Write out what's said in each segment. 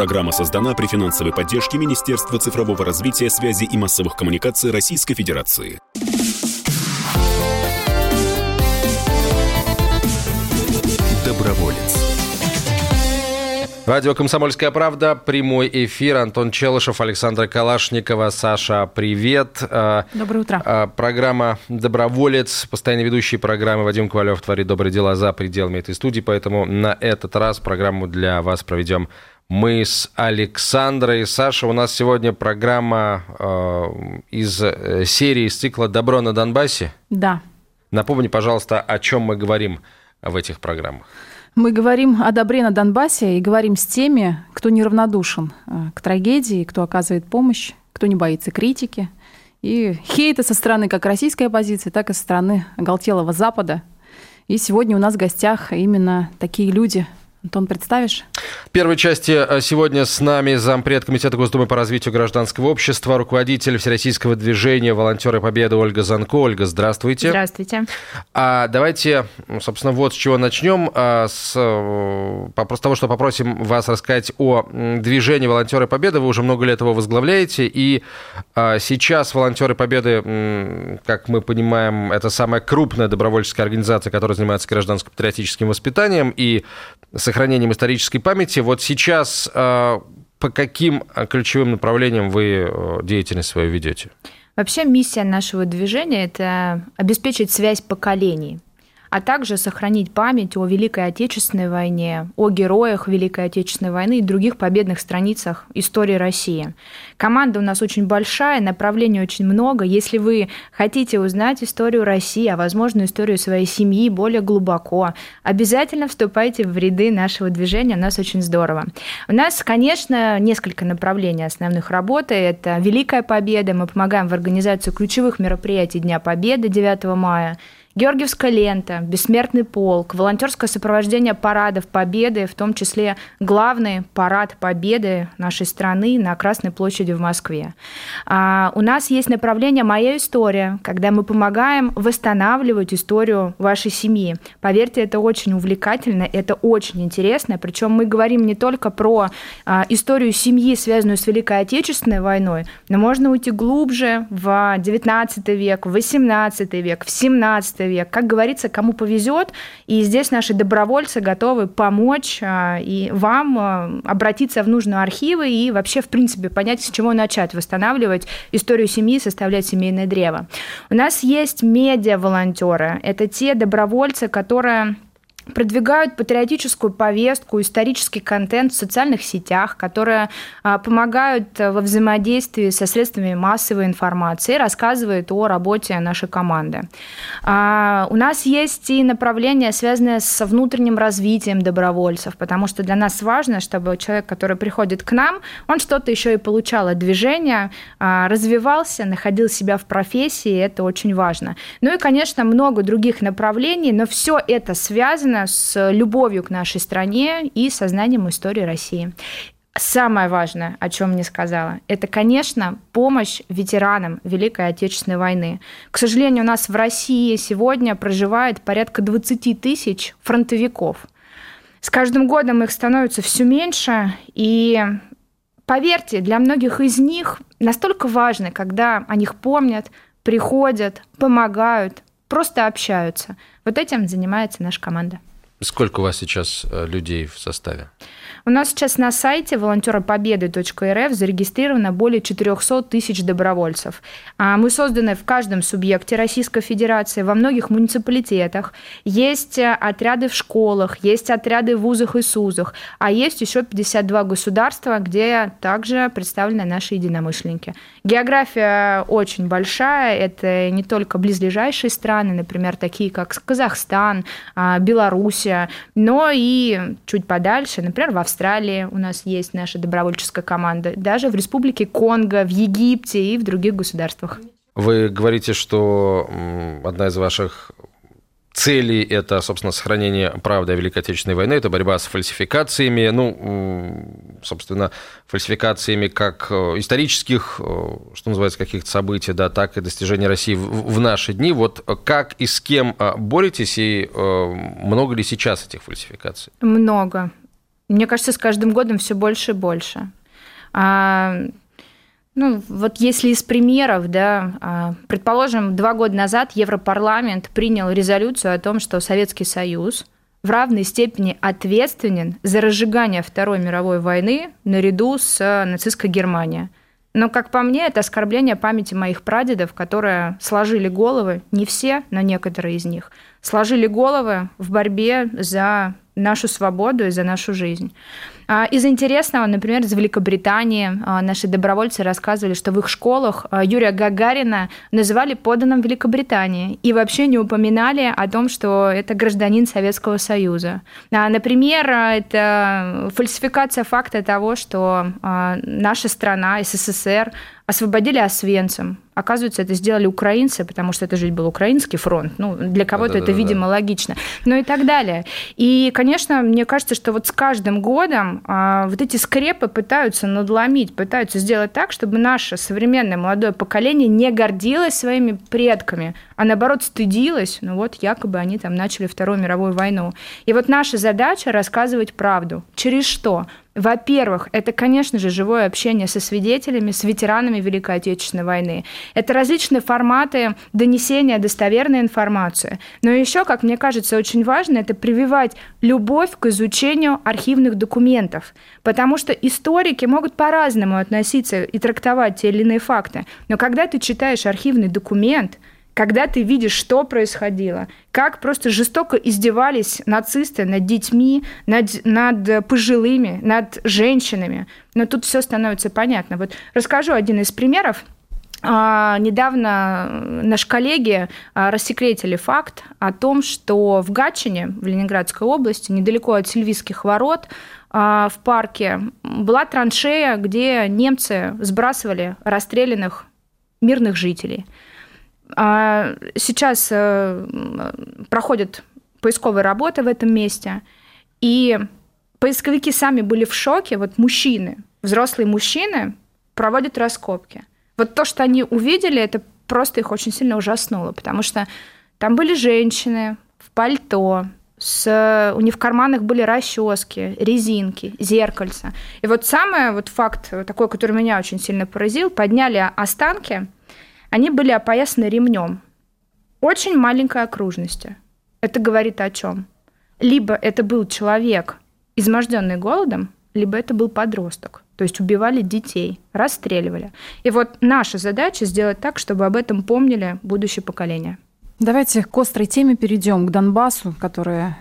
Программа создана при финансовой поддержке Министерства цифрового развития, связи и массовых коммуникаций Российской Федерации. Доброволец. Радио «Комсомольская правда», прямой эфир. Антон Челышев, Александра Калашникова. Саша, привет. А, Доброе утро. А, программа «Доброволец», постоянно ведущий программы Вадим Ковалев творит добрые дела за пределами этой студии, поэтому на этот раз программу для вас проведем мы с Александрой. Саша, у нас сегодня программа э, из э, серии из цикла «Добро на Донбассе». Да. Напомни, пожалуйста, о чем мы говорим в этих программах. Мы говорим о добре на Донбассе и говорим с теми, кто неравнодушен э, к трагедии, кто оказывает помощь, кто не боится критики. И хейта со стороны как российской оппозиции, так и со стороны оголтелого Запада. И сегодня у нас в гостях именно такие люди – Антон, представишь? В первой части э, сегодня с нами зампред Комитета Госдумы по развитию гражданского общества, руководитель Всероссийского движения «Волонтеры Победы» Ольга Занко. Ольга, здравствуйте. Здравствуйте. А давайте, собственно, вот с чего начнем. А, с э, просто того, что попросим вас рассказать о движении «Волонтеры Победы». Вы уже много лет его возглавляете, и а, сейчас «Волонтеры Победы», как мы понимаем, это самая крупная добровольческая организация, которая занимается гражданско-патриотическим воспитанием, и сохранением исторической памяти. Вот сейчас э, по каким э, ключевым направлениям вы э, деятельность свою ведете? Вообще миссия нашего движения – это обеспечить связь поколений – а также сохранить память о Великой Отечественной войне, о героях Великой Отечественной войны и других победных страницах истории России. Команда у нас очень большая, направлений очень много. Если вы хотите узнать историю России, а возможно историю своей семьи более глубоко, обязательно вступайте в ряды нашего движения, у нас очень здорово. У нас, конечно, несколько направлений основных работы. Это Великая Победа, мы помогаем в организации ключевых мероприятий Дня Победы 9 мая – Георгиевская лента, Бессмертный полк, волонтерское сопровождение парадов Победы, в том числе главный парад Победы нашей страны на Красной площади в Москве. А, у нас есть направление «Моя история», когда мы помогаем восстанавливать историю вашей семьи. Поверьте, это очень увлекательно, это очень интересно. Причем мы говорим не только про а, историю семьи, связанную с Великой Отечественной войной, но можно уйти глубже в XIX век, в XVIII век, в XVII век. Как говорится, кому повезет, и здесь наши добровольцы готовы помочь а, и вам а, обратиться в нужные архивы и вообще, в принципе, понять, с чего начать восстанавливать историю семьи, составлять семейное древо. У нас есть медиа-волонтеры. Это те добровольцы, которые продвигают патриотическую повестку, исторический контент в социальных сетях, которые а, помогают э, во взаимодействии со средствами массовой информации, рассказывают о работе нашей команды. А, у нас есть и направление, связанное с внутренним развитием добровольцев, потому что для нас важно, чтобы человек, который приходит к нам, он что-то еще и получал от движения, а, развивался, находил себя в профессии, это очень важно. Ну и, конечно, много других направлений, но все это связано с любовью к нашей стране и сознанием истории России. Самое важное, о чем не сказала, это, конечно, помощь ветеранам Великой Отечественной войны. К сожалению, у нас в России сегодня проживает порядка 20 тысяч фронтовиков. С каждым годом их становится все меньше, и поверьте, для многих из них настолько важно, когда о них помнят, приходят, помогают, просто общаются. Вот этим занимается наша команда. Сколько у вас сейчас э, людей в составе? У нас сейчас на сайте волонтеропобеды.рф зарегистрировано более 400 тысяч добровольцев. А мы созданы в каждом субъекте Российской Федерации, во многих муниципалитетах. Есть э, отряды в школах, есть отряды в вузах и СУЗах, а есть еще 52 государства, где также представлены наши единомышленники. География очень большая, это не только близлежащие страны, например, такие как Казахстан, а, Белоруссия, но и чуть подальше, например, в Австралии у нас есть наша добровольческая команда, даже в Республике Конго, в Египте и в других государствах. Вы говорите, что одна из ваших цели – это, собственно, сохранение правды о Великой Отечественной войне, это борьба с фальсификациями, ну, собственно, фальсификациями как э, исторических, э, что называется, каких-то событий, да, так и достижений России в, в наши дни. Вот как и с кем э, боретесь, и много ли сейчас этих фальсификаций? Много Мне кажется, с каждым годом все больше и больше. А, ну, вот если из примеров, да, а, предположим, два года назад Европарламент принял резолюцию о том, что Советский Союз в равной степени ответственен за разжигание Второй мировой войны наряду с нацистской Германией. Но, как по мне, это оскорбление памяти моих прадедов, которые сложили головы, не все, но некоторые из них, сложили головы в борьбе за нашу свободу и за нашу жизнь. А, из интересного, например, из Великобритании а, наши добровольцы рассказывали, что в их школах а, Юрия Гагарина называли поданным Великобритании и вообще не упоминали о том, что это гражданин Советского Союза. Например, это фальсификация факта того, что наша страна, СССР, освободили Освенцим. Оказывается, это сделали украинцы, потому что это же был украинский фронт. Ну, для кого-то это, видимо, логично. Ну и так далее. И, конечно, мне кажется, что вот с каждым годом а, вот эти скрепы пытаются надломить, пытаются сделать так, чтобы наше современное молодое поколение не гордилось своими предками, а наоборот стыдилось, ну вот якобы они там начали Вторую мировую войну. И вот наша задача рассказывать правду. Через что? Во-первых, это, конечно же, живое общение со свидетелями, с ветеранами Великой Отечественной войны. Это различные форматы донесения достоверной информации. Но еще, как мне кажется, очень важно, это прививать любовь к изучению архивных документов. Потому что историки могут по-разному относиться и трактовать те или иные факты. Но когда ты читаешь архивный документ – когда ты видишь, что происходило, как просто жестоко издевались нацисты над детьми, над, над пожилыми, над женщинами. Но тут все становится понятно. Вот расскажу один из примеров. А, недавно наши коллеги а, рассекретили факт о том, что в Гатчине, в Ленинградской области, недалеко от Сильвийских ворот, а, в парке была траншея, где немцы сбрасывали расстрелянных мирных жителей – сейчас э, проходят поисковые работы в этом месте, и поисковики сами были в шоке, вот мужчины, взрослые мужчины проводят раскопки. Вот то, что они увидели, это просто их очень сильно ужаснуло, потому что там были женщины в пальто, с, у них в карманах были расчески, резинки, зеркальца. И вот самый вот факт такой, который меня очень сильно поразил, подняли останки – они были опоясаны ремнем. Очень маленькой окружности. Это говорит о чем? Либо это был человек, изможденный голодом, либо это был подросток. То есть убивали детей, расстреливали. И вот наша задача сделать так, чтобы об этом помнили будущее поколение. Давайте к острой теме перейдем, к Донбассу, которая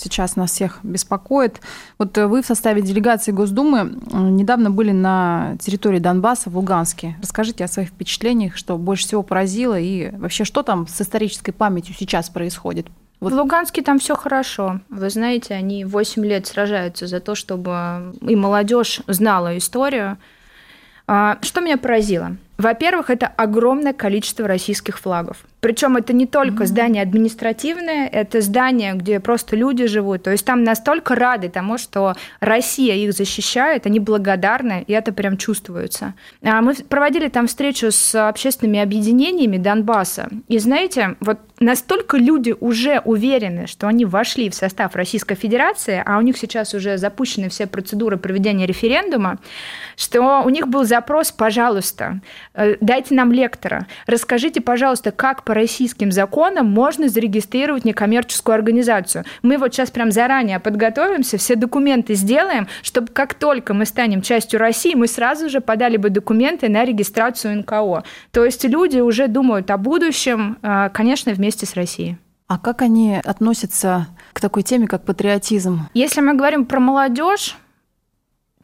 сейчас нас всех беспокоит. Вот э, вы в составе делегации Госдумы недавно были на территории Донбасса в Луганске. Расскажите о своих впечатлениях, что больше всего поразило и вообще что там с исторической памятью сейчас происходит? Вот. В Луганске там все хорошо. Вы знаете, они 8 лет сражаются за то, чтобы и молодежь знала историю. А, что меня поразило? Во-первых, это огромное количество российских флагов. Причем это не только mm-hmm. здание административное, это здание, где просто люди живут. То есть там настолько рады тому, что Россия их защищает, они благодарны, и это прям чувствуется. А мы проводили там встречу с общественными объединениями Донбасса. И знаете, вот настолько люди уже уверены, что они вошли в состав Российской Федерации, а у них сейчас уже запущены все процедуры проведения референдума, что у них был запрос, пожалуйста, э, дайте нам лектора, расскажите, пожалуйста, как по российским законам можно зарегистрировать некоммерческую организацию. Мы вот сейчас прям заранее подготовимся, все документы сделаем, чтобы как только мы станем частью России, мы сразу же подали бы документы на регистрацию НКО. То есть люди уже думают о будущем, а, конечно, вместе с Россией. А как они относятся к такой теме, как патриотизм? Если мы говорим про молодежь,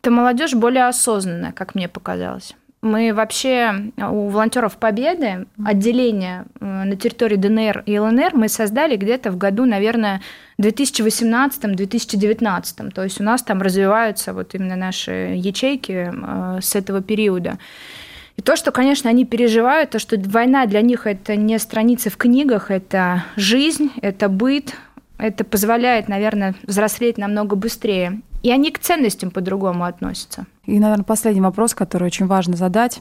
то молодежь более осознанная, как мне показалось. Мы вообще у волонтеров Победы отделение э, на территории ДНР и ЛНР мы создали где-то в году, наверное, 2018-2019. То есть у нас там развиваются вот именно наши ячейки э, с этого периода. И то, что, конечно, они переживают, то, что война для них это не страницы в книгах, это жизнь, это быт, это позволяет, наверное, взрослеть намного быстрее. И они к ценностям по-другому относятся. И, наверное, последний вопрос, который очень важно задать.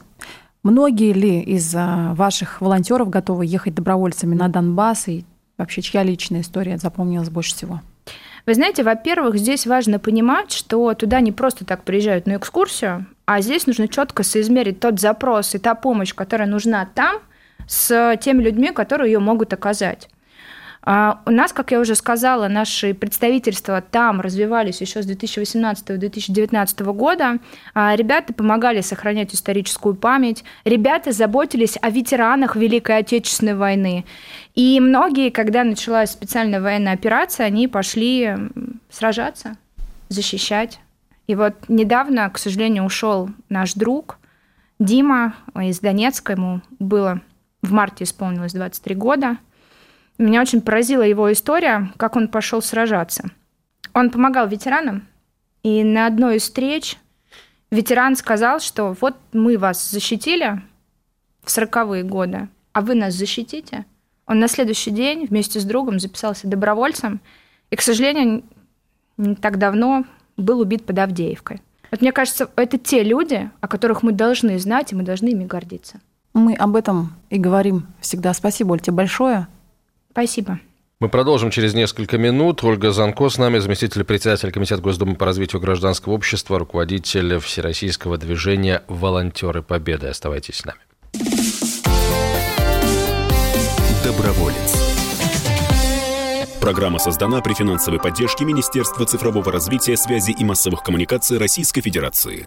Многие ли из а, ваших волонтеров готовы ехать добровольцами на Донбасс? И вообще, чья личная история запомнилась больше всего? Вы знаете, во-первых, здесь важно понимать, что туда не просто так приезжают на экскурсию, а здесь нужно четко соизмерить тот запрос и та помощь, которая нужна там, с теми людьми, которые ее могут оказать. А, у нас, как я уже сказала, наши представительства там развивались еще с 2018-2019 года. А, ребята помогали сохранять историческую память. Ребята заботились о ветеранах Великой Отечественной войны. И многие, когда началась специальная военная операция, они пошли сражаться, защищать. И вот недавно, к сожалению, ушел наш друг Дима из Донецка. Ему было в марте исполнилось 23 года. Меня очень поразила его история, как он пошел сражаться. Он помогал ветеранам, и на одной из встреч ветеран сказал, что вот мы вас защитили в сороковые годы, а вы нас защитите. Он на следующий день вместе с другом записался добровольцем, и, к сожалению, не так давно был убит под Авдеевкой. Вот мне кажется, это те люди, о которых мы должны знать, и мы должны ими гордиться. Мы об этом и говорим всегда. Спасибо, Оль, тебе большое. Спасибо. Мы продолжим через несколько минут. Ольга Занко с нами, заместитель председателя Комитета Госдумы по развитию гражданского общества, руководитель Всероссийского движения «Волонтеры Победы». Оставайтесь с нами. Доброволец. Программа создана при финансовой поддержке Министерства цифрового развития, связи и массовых коммуникаций Российской Федерации.